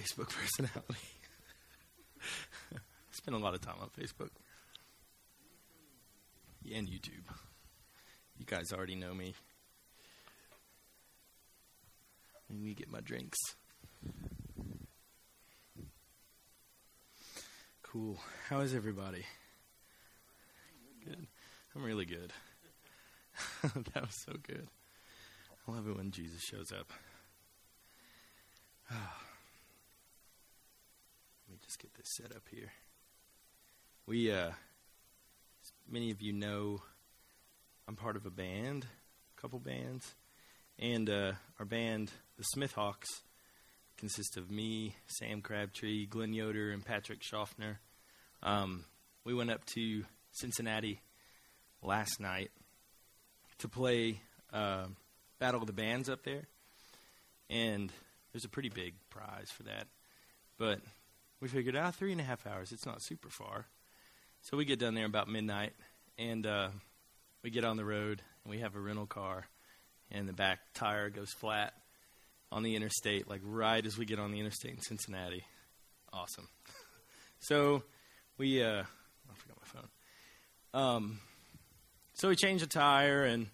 Facebook personality. Spend a lot of time on Facebook. And YouTube. You guys already know me. Let me get my drinks. Cool. How is everybody? Good. I'm really good. that was so good. I love it when Jesus shows up. Ah. Let me just get this set up here. We, uh, many of you know, I'm part of a band, a couple bands, and uh, our band, the Smithhawks, consists of me, Sam Crabtree, Glenn Yoder, and Patrick Schaffner. Um, we went up to Cincinnati last night to play uh, Battle of the Bands up there, and there's a pretty big prize for that. But we figured out ah, three and a half hours. It's not super far, so we get down there about midnight, and uh, we get on the road, and we have a rental car, and the back tire goes flat on the interstate, like right as we get on the interstate in Cincinnati. Awesome. so we, uh, I forgot my phone. Um, so we changed the tire and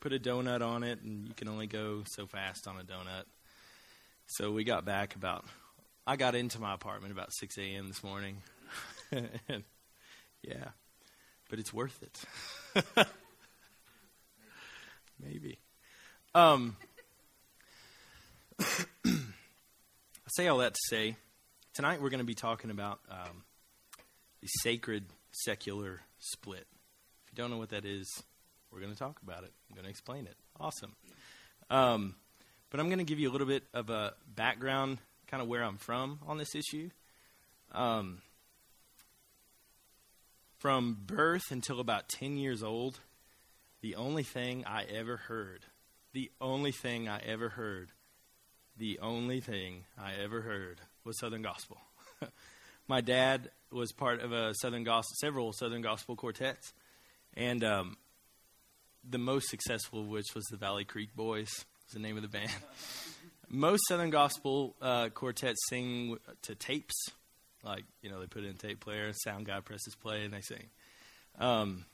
put a donut on it, and you can only go so fast on a donut. So we got back about, I got into my apartment about 6 a.m. this morning. and yeah, but it's worth it. Maybe. Um, I say all that to say, tonight we're going to be talking about um, the sacred secular split. If you don't know what that is, we're going to talk about it. I'm going to explain it. Awesome. Um, but I'm going to give you a little bit of a background, kind of where I'm from on this issue. Um, from birth until about 10 years old, the only thing I ever heard, the only thing I ever heard the only thing I ever heard was Southern Gospel. My dad was part of a Southern Gospel, several Southern Gospel quartets, and um, the most successful of which was the Valley Creek Boys, is the name of the band. most Southern Gospel uh, quartets sing to tapes, like you know they put it in tape player, sound guy presses play, and they sing. Um,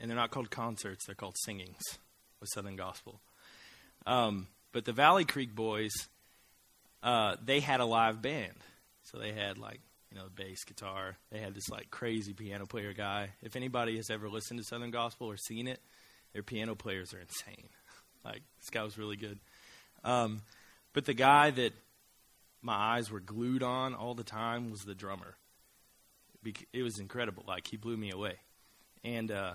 and they're not called concerts; they're called singings with Southern Gospel. Um, but the Valley Creek Boys, uh, they had a live band. So they had like, you know, bass guitar. They had this like crazy piano player guy. If anybody has ever listened to Southern Gospel or seen it, their piano players are insane. like this guy was really good. Um, but the guy that my eyes were glued on all the time was the drummer. It was incredible. Like he blew me away, and uh,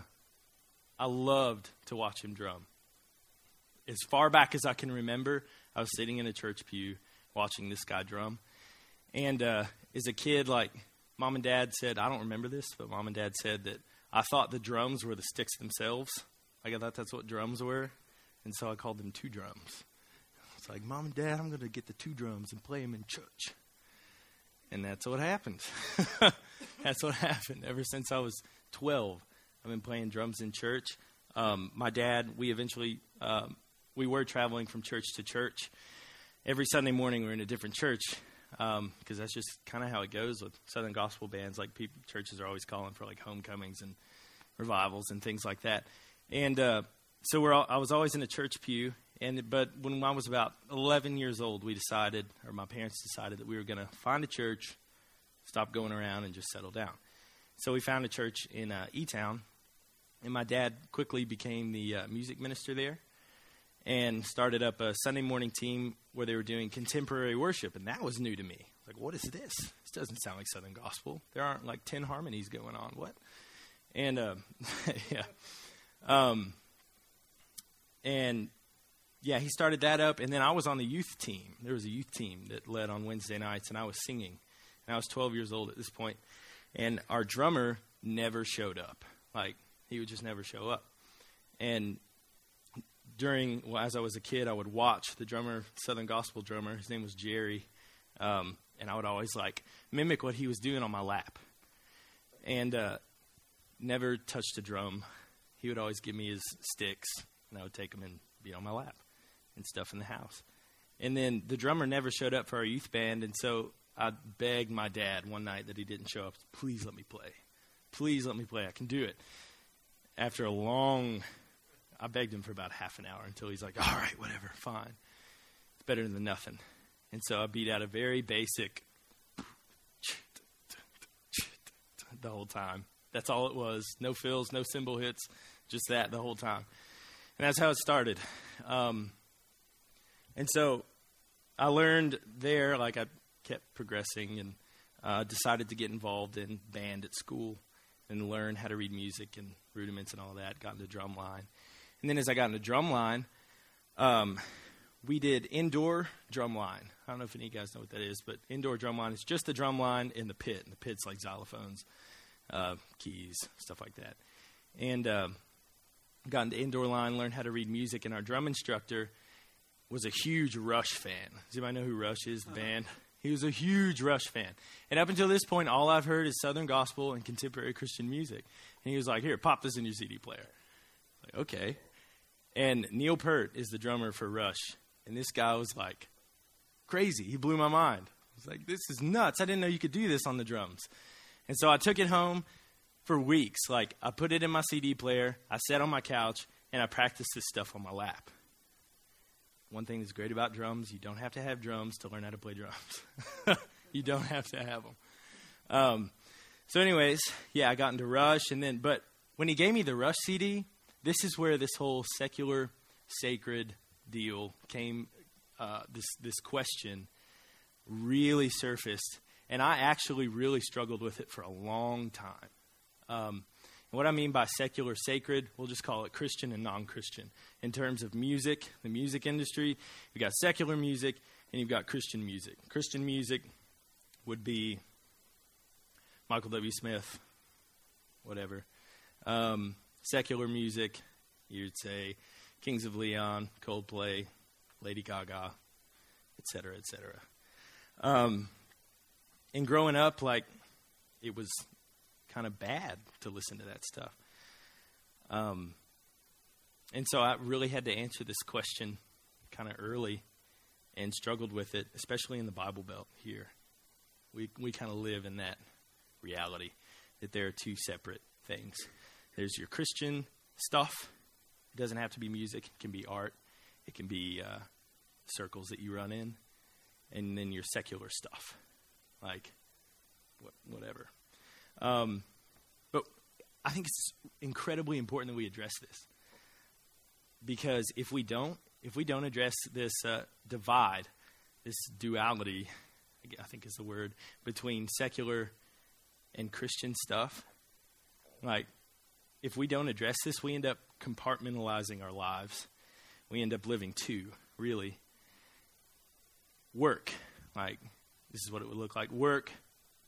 I loved to watch him drum as far back as I can remember, I was sitting in a church pew watching this guy drum. And uh, as a kid, like mom and dad said, I don't remember this, but mom and dad said that I thought the drums were the sticks themselves. Like I thought that's what drums were. And so I called them two drums. It's like, Mom and Dad, I'm going to get the two drums and play them in church. And that's what happened. that's what happened. Ever since I was 12, I've been playing drums in church. Um, my dad, we eventually um, we were traveling from church to church. Every Sunday morning, we're in a different church because um, that's just kind of how it goes with Southern gospel bands. Like churches are always calling for like homecomings and revivals and things like that. And uh, so we're all, I was always in a church pew. And but when I was about 11 years old, we decided, or my parents decided, that we were going to find a church, stop going around, and just settle down. So we found a church in uh, E Town, and my dad quickly became the uh, music minister there and started up a Sunday morning team where they were doing contemporary worship, and that was new to me. Like, what is this? This doesn't sound like Southern gospel. There aren't like ten harmonies going on. What? And uh, yeah, um, and yeah, he started that up, and then I was on the youth team. There was a youth team that led on Wednesday nights, and I was singing. And I was 12 years old at this point. and our drummer never showed up. Like he would just never show up, and during well, as I was a kid, I would watch the drummer, Southern Gospel drummer. His name was Jerry, um, and I would always like mimic what he was doing on my lap, and uh, never touched a drum. He would always give me his sticks, and I would take them and be on my lap and stuff in the house. And then the drummer never showed up for our youth band, and so I begged my dad one night that he didn't show up. Please let me play. Please let me play. I can do it. After a long, I begged him for about half an hour until he's like, all right, whatever, fine. It's better than nothing. And so I beat out a very basic the whole time. That's all it was. No fills, no cymbal hits, just that the whole time. And that's how it started. Um, and so I learned there, like I kept progressing and uh, decided to get involved in band at school and learn how to read music and rudiments and all that. Got into drum line. And then as I got into drumline, um, we did indoor drumline. I don't know if any of you guys know what that is, but indoor drumline is just the drumline in the pit. And the pit's like xylophones, uh, keys, stuff like that. And uh, got into indoor line, learned how to read music, and our drum instructor was a huge Rush fan. Does anybody know who Rush is, the uh-huh. band? He was a huge Rush fan. And up until this point, all I've heard is Southern gospel and contemporary Christian music. And he was like, Here, pop this in your CD player. Like, okay. And Neil Peart is the drummer for Rush. And this guy was like crazy. He blew my mind. I was like, This is nuts. I didn't know you could do this on the drums. And so I took it home for weeks. Like, I put it in my CD player, I sat on my couch, and I practiced this stuff on my lap. One thing that's great about drums, you don't have to have drums to learn how to play drums. you don't have to have them. Um, so, anyways, yeah, I got into Rush, and then, but when he gave me the Rush CD, this is where this whole secular, sacred deal came. Uh, this this question really surfaced, and I actually really struggled with it for a long time. Um, and what I mean by secular sacred, we'll just call it Christian and non Christian. In terms of music, the music industry, you've got secular music and you've got Christian music. Christian music would be Michael W. Smith, whatever. Um, secular music, you'd say Kings of Leon, Coldplay, Lady Gaga, etc., etc. Um, and growing up, like, it was kind of bad to listen to that stuff. Um, and so I really had to answer this question kind of early and struggled with it, especially in the Bible Belt here. We, we kind of live in that reality that there are two separate things. There's your Christian stuff. It doesn't have to be music, it can be art, it can be uh, circles that you run in, and then your secular stuff, like what, whatever. Um, but I think it's incredibly important that we address this because if we don't, if we don't address this uh, divide, this duality, I think is the word between secular and Christian stuff, like if we don't address this, we end up compartmentalizing our lives. We end up living two, really. Work, like this is what it would look like. Work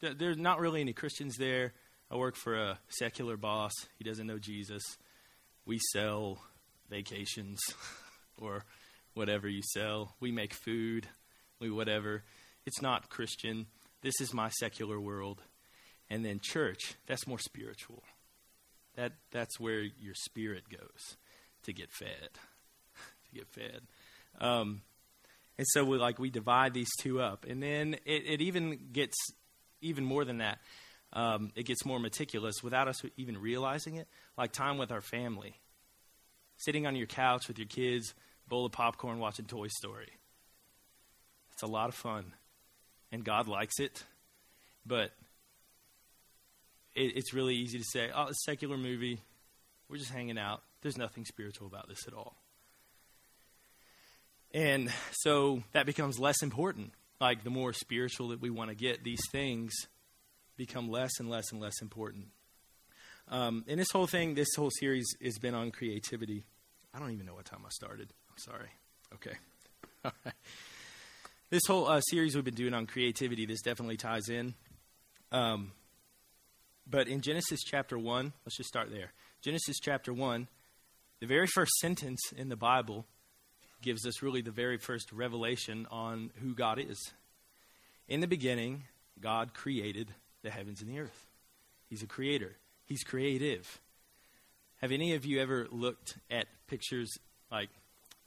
there's not really any Christians there. I work for a secular boss. He doesn't know Jesus. We sell vacations or whatever you sell. We make food. We whatever. It's not Christian. This is my secular world. And then church, that's more spiritual. That that's where your spirit goes to get fed. to get fed. Um, and so we like we divide these two up. And then it, it even gets even more than that, um, it gets more meticulous without us even realizing it, like time with our family. Sitting on your couch with your kids, bowl of popcorn, watching Toy Story. It's a lot of fun, and God likes it, but it, it's really easy to say, oh, it's a secular movie. We're just hanging out. There's nothing spiritual about this at all. And so that becomes less important like the more spiritual that we want to get, these things become less and less and less important. Um, and this whole thing, this whole series has been on creativity. I don't even know what time I started. I'm sorry. Okay. All right. This whole uh, series we've been doing on creativity, this definitely ties in. Um, but in Genesis chapter 1, let's just start there. Genesis chapter 1, the very first sentence in the Bible gives us really the very first revelation on who God is. In the beginning, God created the heavens and the earth. He's a creator, He's creative. Have any of you ever looked at pictures like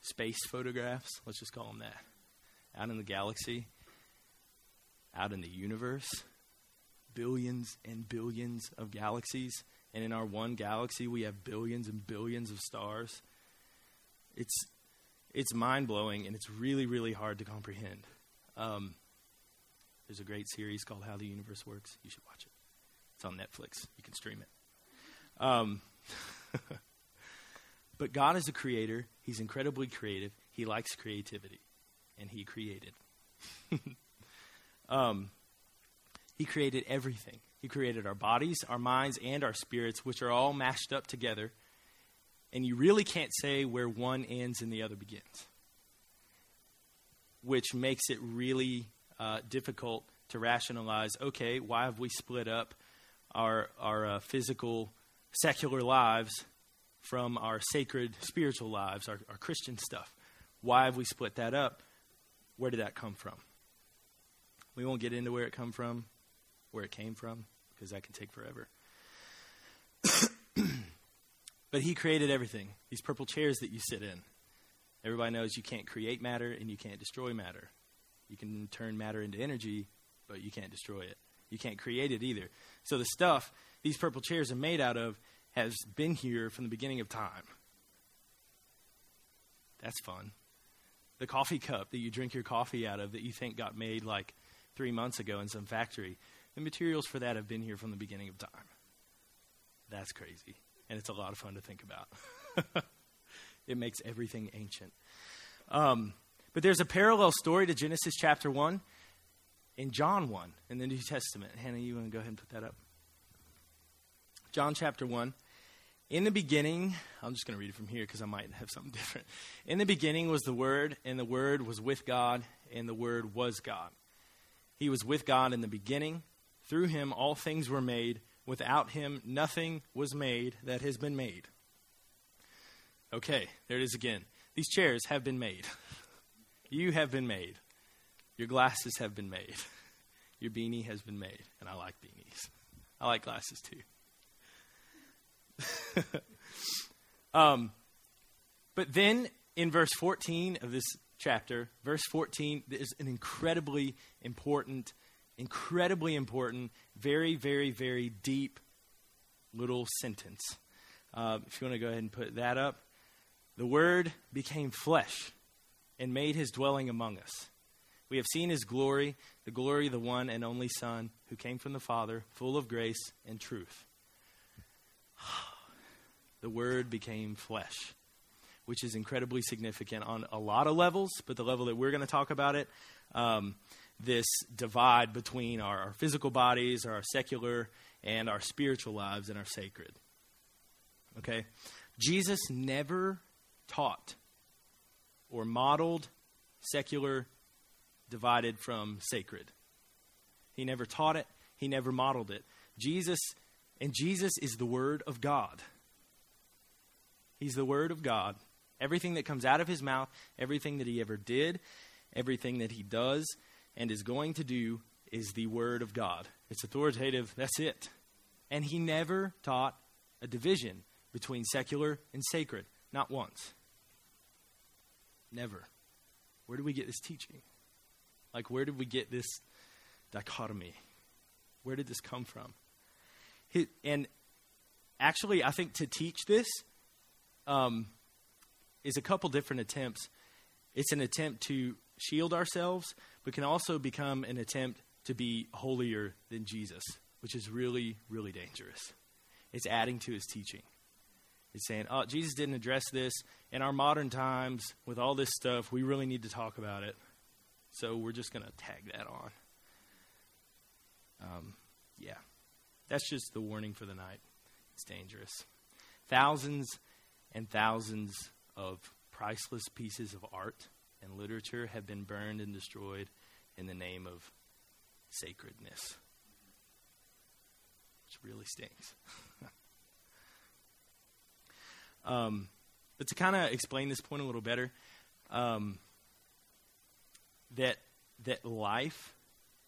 space photographs? Let's just call them that. out in the galaxy, out in the universe, billions and billions of galaxies. And in our one galaxy, we have billions and billions of stars. It's, it's mind blowing and it's really, really hard to comprehend. Um, there's a great series called How the Universe Works. You should watch it. It's on Netflix. You can stream it. Um, but God is a creator. He's incredibly creative. He likes creativity, and He created. um, he created everything. He created our bodies, our minds, and our spirits, which are all mashed up together. And you really can't say where one ends and the other begins, which makes it really uh, difficult to rationalize okay, why have we split up our, our uh, physical, secular lives from our sacred spiritual lives, our, our Christian stuff? Why have we split that up? Where did that come from? We won't get into where it come from, where it came from, because that can take forever. But he created everything. These purple chairs that you sit in. Everybody knows you can't create matter and you can't destroy matter. You can turn matter into energy, but you can't destroy it. You can't create it either. So the stuff these purple chairs are made out of has been here from the beginning of time. That's fun. The coffee cup that you drink your coffee out of that you think got made like three months ago in some factory, the materials for that have been here from the beginning of time. That's crazy. And it's a lot of fun to think about. it makes everything ancient. Um, but there's a parallel story to Genesis chapter 1 in John 1 in the New Testament. Hannah, you want to go ahead and put that up? John chapter 1. In the beginning, I'm just going to read it from here because I might have something different. In the beginning was the Word, and the Word was with God, and the Word was God. He was with God in the beginning. Through him, all things were made. Without him, nothing was made that has been made. Okay, there it is again. These chairs have been made. You have been made. Your glasses have been made. Your beanie has been made. And I like beanies. I like glasses too. um, but then in verse 14 of this chapter, verse 14, is an incredibly important, incredibly important, very, very, very deep little sentence. Uh, if you want to go ahead and put that up. The Word became flesh and made his dwelling among us. We have seen his glory, the glory of the one and only Son who came from the Father, full of grace and truth. The Word became flesh, which is incredibly significant on a lot of levels, but the level that we're going to talk about it, um, this divide between our, our physical bodies, our secular, and our spiritual lives and our sacred. Okay? Jesus never taught or modeled secular divided from sacred. He never taught it, he never modeled it. Jesus, and Jesus is the Word of God. He's the Word of God. Everything that comes out of his mouth, everything that he ever did, everything that he does and is going to do is the Word of God. It's authoritative, that's it. And he never taught a division between secular and sacred, not once. Never. Where did we get this teaching? Like, where did we get this dichotomy? Where did this come from? and actually, I think to teach this um, is a couple different attempts. It's an attempt to shield ourselves, but can also become an attempt to be holier than Jesus, which is really, really dangerous. It's adding to his teaching. It's saying, oh, Jesus didn't address this. In our modern times, with all this stuff, we really need to talk about it. So we're just going to tag that on. Um, yeah. That's just the warning for the night. It's dangerous. Thousands and thousands of priceless pieces of art and literature have been burned and destroyed in the name of sacredness, which really stings. Um, but to kind of explain this point a little better, um, that that life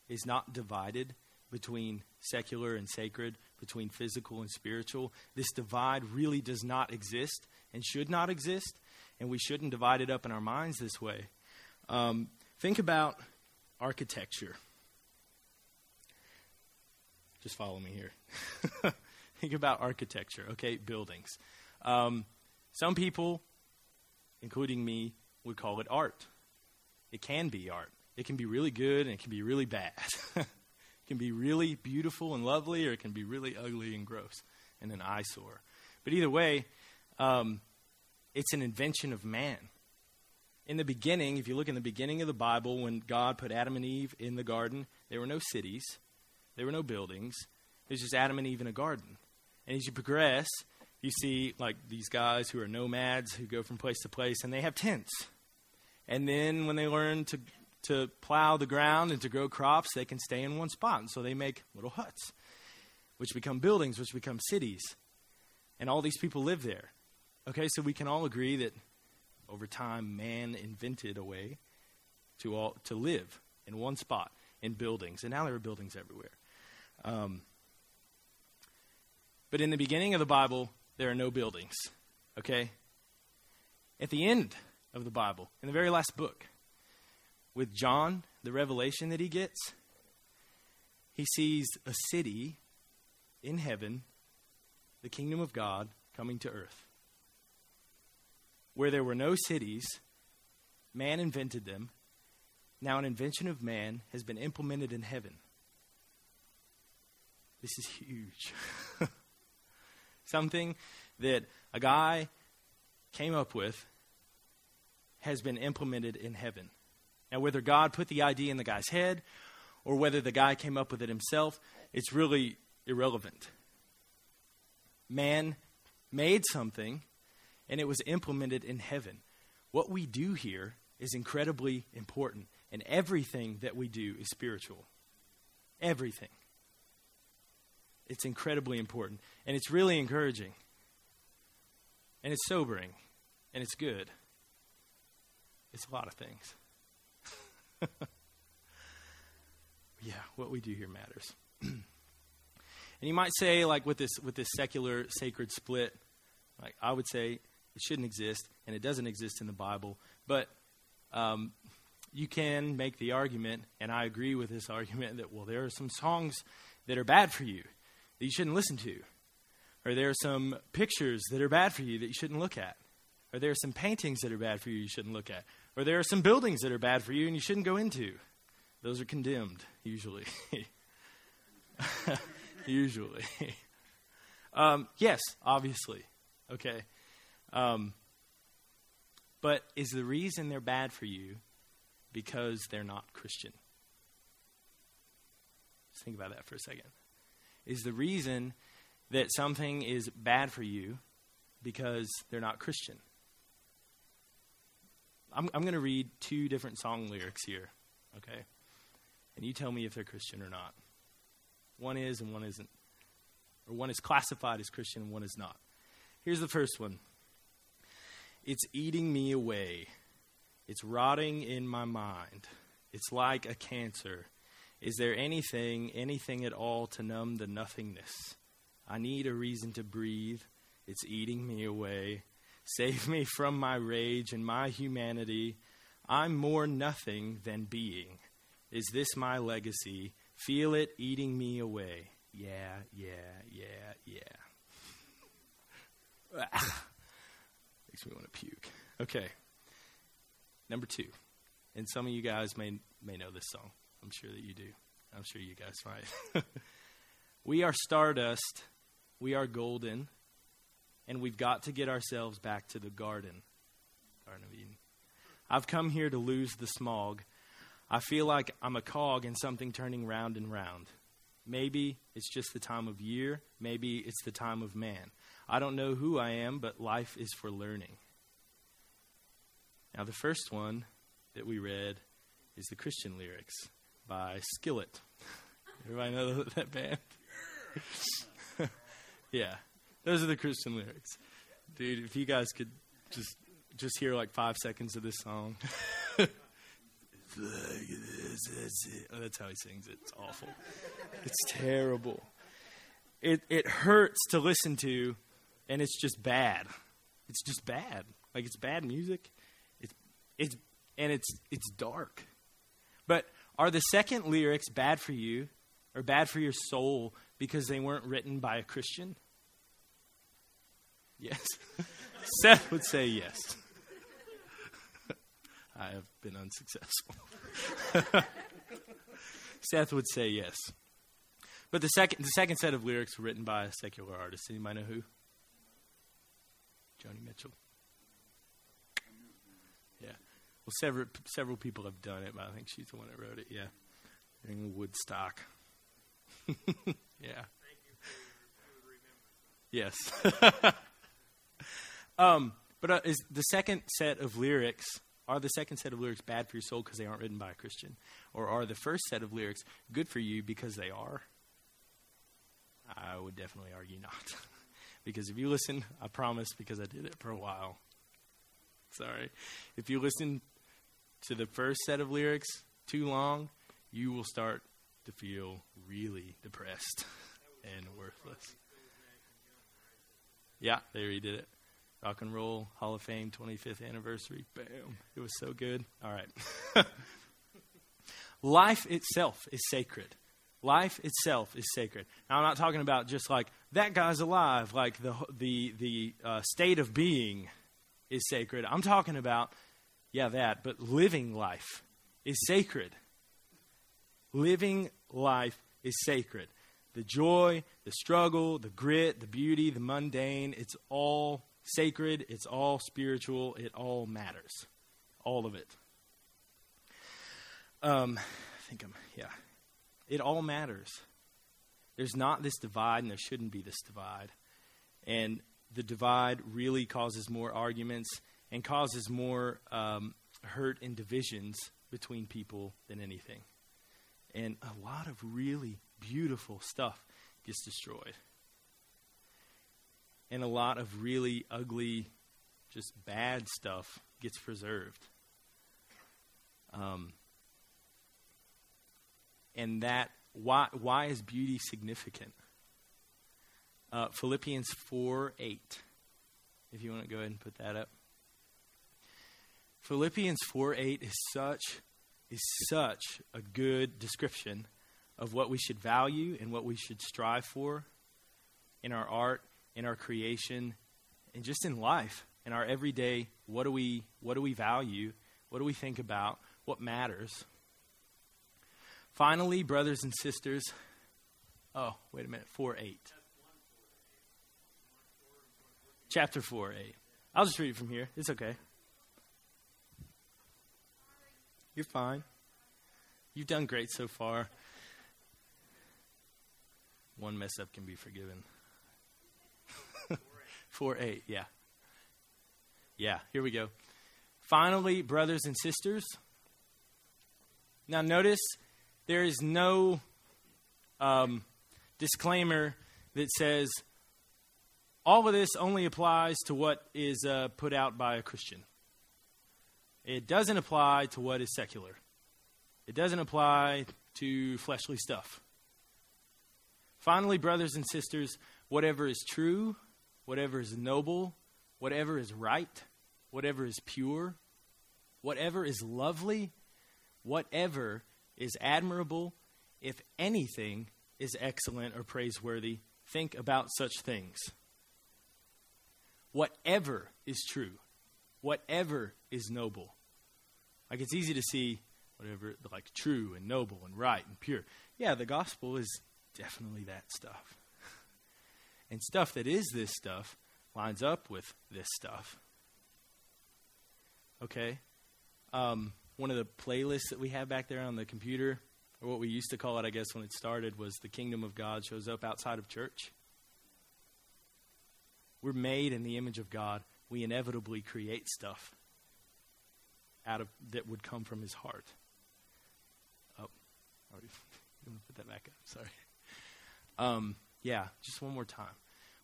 is not divided between secular and sacred, between physical and spiritual. This divide really does not exist and should not exist, and we shouldn't divide it up in our minds this way. Um, Think about architecture. Just follow me here. Think about architecture, okay? Buildings. Um, some people, including me, would call it art. It can be art. It can be really good and it can be really bad. it can be really beautiful and lovely, or it can be really ugly and gross and an eyesore. But either way, um, it's an invention of man. In the beginning, if you look in the beginning of the Bible, when God put Adam and Eve in the garden, there were no cities, there were no buildings. Was just Adam and Eve in a garden. And as you progress, you see like these guys who are nomads who go from place to place and they have tents. And then when they learn to to plow the ground and to grow crops, they can stay in one spot. And so they make little huts, which become buildings, which become cities. And all these people live there. Okay, so we can all agree that over time man invented a way to all to live in one spot in buildings. And now there are buildings everywhere. Um, but in the beginning of the Bible, there are no buildings. Okay? At the end of the Bible, in the very last book, with John, the revelation that he gets, he sees a city in heaven, the kingdom of God, coming to earth. Where there were no cities, man invented them. Now, an invention of man has been implemented in heaven. This is huge. Something that a guy came up with has been implemented in heaven. Now, whether God put the idea in the guy's head or whether the guy came up with it himself, it's really irrelevant. Man made something and it was implemented in heaven. What we do here is incredibly important, and everything that we do is spiritual. Everything. It's incredibly important. And it's really encouraging. And it's sobering. And it's good. It's a lot of things. yeah, what we do here matters. and you might say, like with this with this secular sacred split, like I would say it shouldn't exist, and it doesn't exist in the Bible. But um, you can make the argument, and I agree with this argument, that well, there are some songs that are bad for you that you shouldn't listen to. Or there are some pictures that are bad for you that you shouldn't look at. Or there are some paintings that are bad for you you shouldn't look at. Or there are some buildings that are bad for you and you shouldn't go into. Those are condemned, usually. usually. um, yes, obviously. Okay. Um, but is the reason they're bad for you because they're not Christian? Just think about that for a second is the reason that something is bad for you because they're not Christian. I'm, I'm going to read two different song lyrics here, okay? And you tell me if they're Christian or not. One is and one isn't. Or one is classified as Christian and one is not. Here's the first one It's eating me away. It's rotting in my mind. It's like a cancer. Is there anything, anything at all to numb the nothingness? I need a reason to breathe. It's eating me away. Save me from my rage and my humanity. I'm more nothing than being. Is this my legacy? Feel it eating me away. Yeah, yeah, yeah, yeah. Makes me want to puke. Okay. Number two. And some of you guys may may know this song. I'm sure that you do. I'm sure you guys might. we are stardust. We are golden. And we've got to get ourselves back to the garden. Garden of Eden. I've come here to lose the smog. I feel like I'm a cog in something turning round and round. Maybe it's just the time of year. Maybe it's the time of man. I don't know who I am, but life is for learning. Now, the first one that we read is the Christian lyrics by Skillet. Everybody know that band? yeah, those are the Christian lyrics, dude. If you guys could just just hear like five seconds of this song. that's how he sings it. It's awful. It's terrible. It it hurts to listen to, and it's just bad. It's just bad. Like it's bad music. It's it's and it's it's dark. But are the second lyrics bad for you or bad for your soul because they weren't written by a Christian? Yes. Seth would say yes. I have been unsuccessful. Seth would say yes. But the second, the second set of lyrics were written by a secular artist. Anybody know who? Joni Mitchell. Yeah. Well, several several people have done it, but I think she's the one that wrote it. Yeah. In Woodstock. yeah. Yes. um, but uh, is the second set of lyrics are the second set of lyrics bad for your soul because they aren't written by a Christian, or are the first set of lyrics good for you because they are? I would definitely argue not. because if you listen, I promise, because I did it for a while. Sorry. If you listen to the first set of lyrics too long, you will start to feel really depressed and worthless. Yeah, there he did it. Rock and Roll Hall of Fame 25th anniversary. Bam. It was so good. All right. Life itself is sacred. Life itself is sacred. Now, I'm not talking about just like that guy's alive, like the the the uh, state of being is sacred. I'm talking about, yeah, that, but living life is sacred. Living life is sacred. The joy, the struggle, the grit, the beauty, the mundane, it's all sacred, it's all spiritual, it all matters. All of it. Um, I think I'm, yeah. It all matters. There's not this divide, and there shouldn't be this divide. And the divide really causes more arguments and causes more um, hurt and divisions between people than anything. And a lot of really beautiful stuff gets destroyed. And a lot of really ugly, just bad stuff gets preserved. Um, and that why why is beauty significant? Uh, Philippians four eight. If you want to go ahead and put that up. Philippians four eight is such is such a good description of what we should value and what we should strive for in our art, in our creation, and just in life, in our everyday. What do we what do we value? What do we think about? What matters? Finally, brothers and sisters, oh, wait a minute, 4 8. Chapter 4 8. I'll just read it from here. It's okay. You're fine. You've done great so far. One mess up can be forgiven. 4 8, yeah. Yeah, here we go. Finally, brothers and sisters. Now, notice there is no um, disclaimer that says all of this only applies to what is uh, put out by a Christian. It doesn't apply to what is secular. It doesn't apply to fleshly stuff. Finally, brothers and sisters, whatever is true, whatever is noble, whatever is right, whatever is pure, whatever is lovely, whatever is admirable, if anything is excellent or praiseworthy, think about such things. Whatever is true, whatever is noble. Like it's easy to see whatever, like true and noble and right and pure. Yeah, the gospel is definitely that stuff. and stuff that is this stuff lines up with this stuff. Okay? Um, one of the playlists that we have back there on the computer, or what we used to call it, I guess, when it started, was the kingdom of God shows up outside of church. We're made in the image of God. We inevitably create stuff out of that would come from His heart. Oh, already. You want to put that back up? Sorry. Um, yeah, just one more time.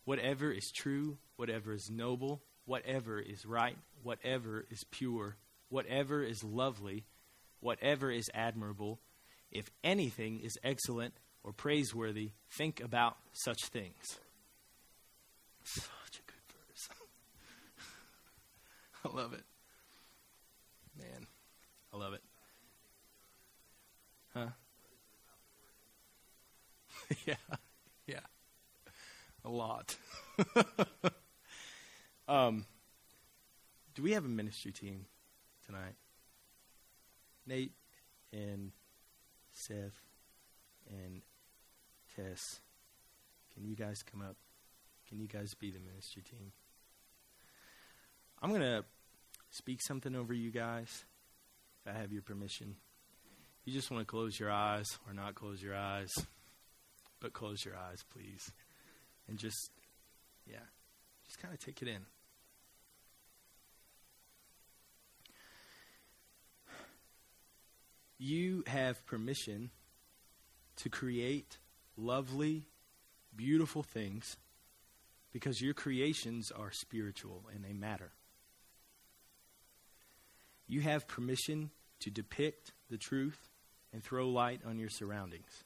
Whatever is true, whatever is noble, whatever is right, whatever is pure, whatever is lovely, whatever is admirable, if anything is excellent or praiseworthy, think about such things. Such a good verse. I love it. Man, I love it. Huh? yeah, yeah, a lot. um, do we have a ministry team tonight? Nate and Seth and Tess, can you guys come up? Can you guys be the ministry team? I'm going to speak something over you guys, if I have your permission. You just want to close your eyes or not close your eyes, but close your eyes, please. And just, yeah, just kind of take it in. You have permission to create lovely, beautiful things because your creations are spiritual and they matter. You have permission to depict the truth and throw light on your surroundings.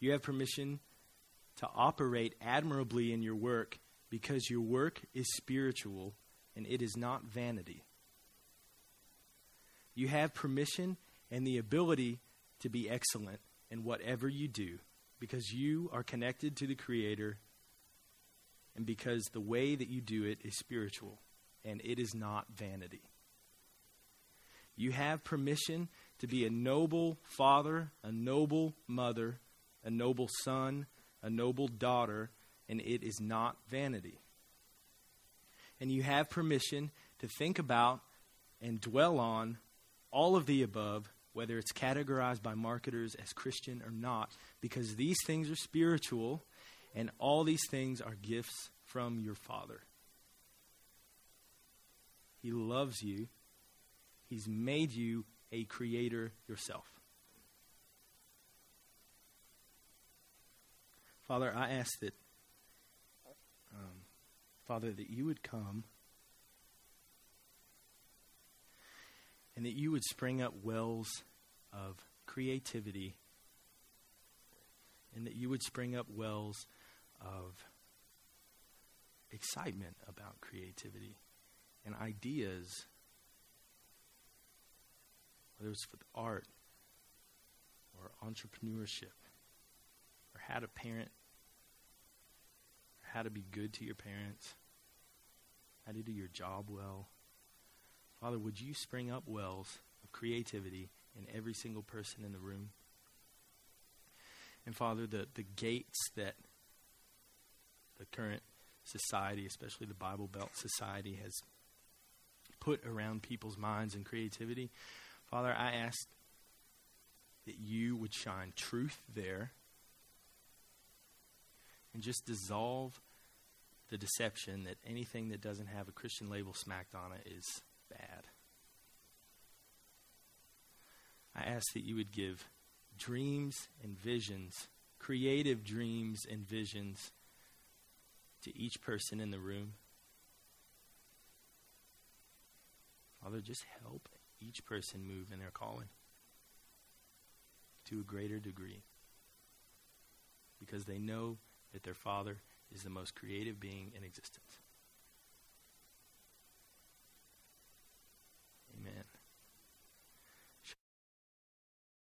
You have permission to operate admirably in your work because your work is spiritual and it is not vanity. You have permission and the ability to be excellent in whatever you do because you are connected to the Creator and because the way that you do it is spiritual and it is not vanity. You have permission to be a noble father, a noble mother, a noble son, a noble daughter, and it is not vanity. And you have permission to think about and dwell on all of the above, whether it's categorized by marketers as Christian or not, because these things are spiritual and all these things are gifts from your Father. He loves you. He's made you a creator yourself. Father, I ask that, um, Father, that you would come and that you would spring up wells of creativity and that you would spring up wells of excitement about creativity and ideas, whether it's with art or entrepreneurship or how to parent or how to be good to your parents, how to do your job well. Father, would you spring up wells of creativity in every single person in the room? And Father, the, the gates that the current society, especially the Bible Belt society, has put around people's minds and creativity. Father, I ask that you would shine truth there and just dissolve the deception that anything that doesn't have a Christian label smacked on it is bad. I ask that you would give dreams and visions, creative dreams and visions to each person in the room. Father, just help each person move in their calling to a greater degree because they know that their Father is the most creative being in existence.